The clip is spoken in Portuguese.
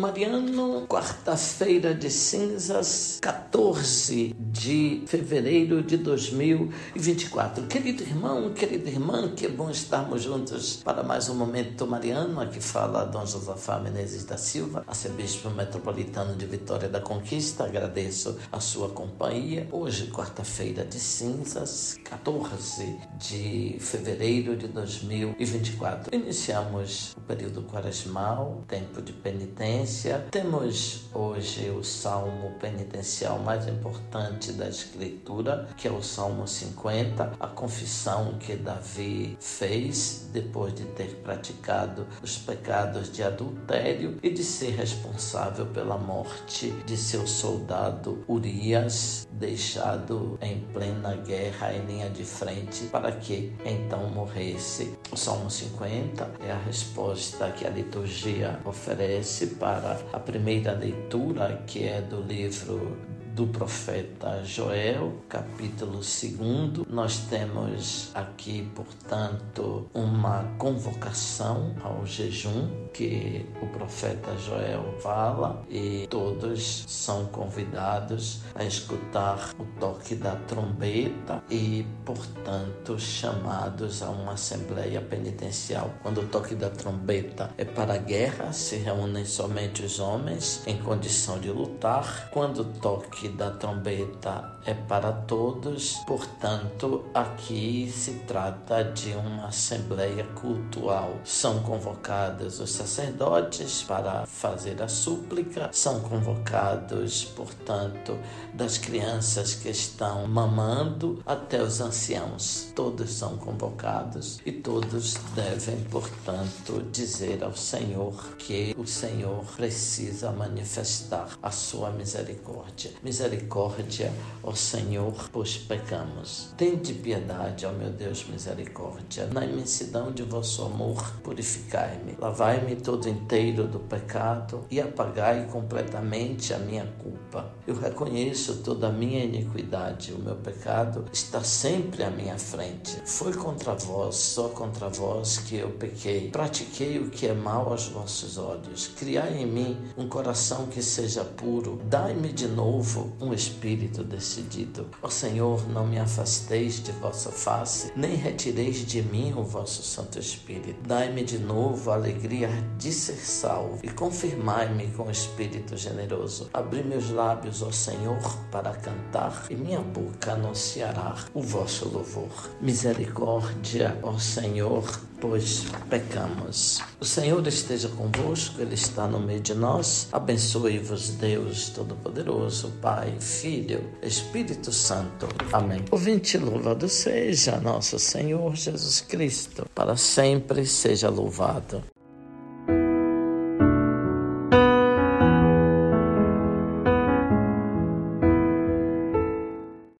Mariano, quarta-feira de cinzas, 14 de fevereiro de 2024. Querido irmão, querida irmã, que bom estarmos juntos para mais um momento mariano. Aqui fala Dom Josafá Menezes da Silva, arcebispo metropolitano de Vitória da Conquista. Agradeço a sua companhia. Hoje, quarta-feira de cinzas, 14 de fevereiro de 2024. Iniciamos o período quaresmal, tempo de penitência. Temos hoje o salmo penitencial mais importante da Escritura, que é o Salmo 50, a confissão que Davi fez depois de ter praticado os pecados de adultério e de ser responsável pela morte de seu soldado Urias, deixado em plena guerra em linha de frente para que então morresse. Salmo 50 é a resposta que a liturgia oferece para a primeira leitura, que é do livro do profeta Joel, capítulo 2. Nós temos aqui, portanto, uma convocação ao jejum que o profeta Joel fala e todos são convidados a escutar o toque da trombeta e, portanto, chamados a uma assembleia penitencial. Quando o toque da trombeta é para a guerra, se reúnem somente os homens em condição de lutar. Quando o toque da trombeta é para todos, portanto, aqui se trata de uma assembleia cultural. São convocados os sacerdotes para fazer a súplica, são convocados, portanto, das crianças que estão mamando até os anciãos. Todos são convocados e todos devem, portanto, dizer ao Senhor que o Senhor precisa manifestar a sua misericórdia misericórdia, ó Senhor, pois pecamos. Tende piedade, ó meu Deus, misericórdia. Na imensidão de vosso amor, purificai-me. Lavai-me todo inteiro do pecado e apagai completamente a minha culpa. Eu reconheço toda a minha iniquidade. O meu pecado está sempre à minha frente. Foi contra vós, só contra vós que eu pequei. Pratiquei o que é mal aos vossos olhos. Criai em mim um coração que seja puro. Dai-me de novo um espírito decidido. Ó Senhor, não me afasteis de vossa face, nem retireis de mim o vosso Santo Espírito. Dai-me de novo a alegria de ser salvo e confirmai-me com espírito generoso. Abri meus lábios, ó Senhor, para cantar e minha boca anunciará o vosso louvor. Misericórdia, ó Senhor, pois pecamos. O Senhor esteja convosco, Ele está no meio de nós. Abençoe-vos, Deus Todo-Poderoso, Pai, Filho, Espírito Santo. Amém. Ouvinte, louvado seja nosso Senhor Jesus Cristo, para sempre seja louvado.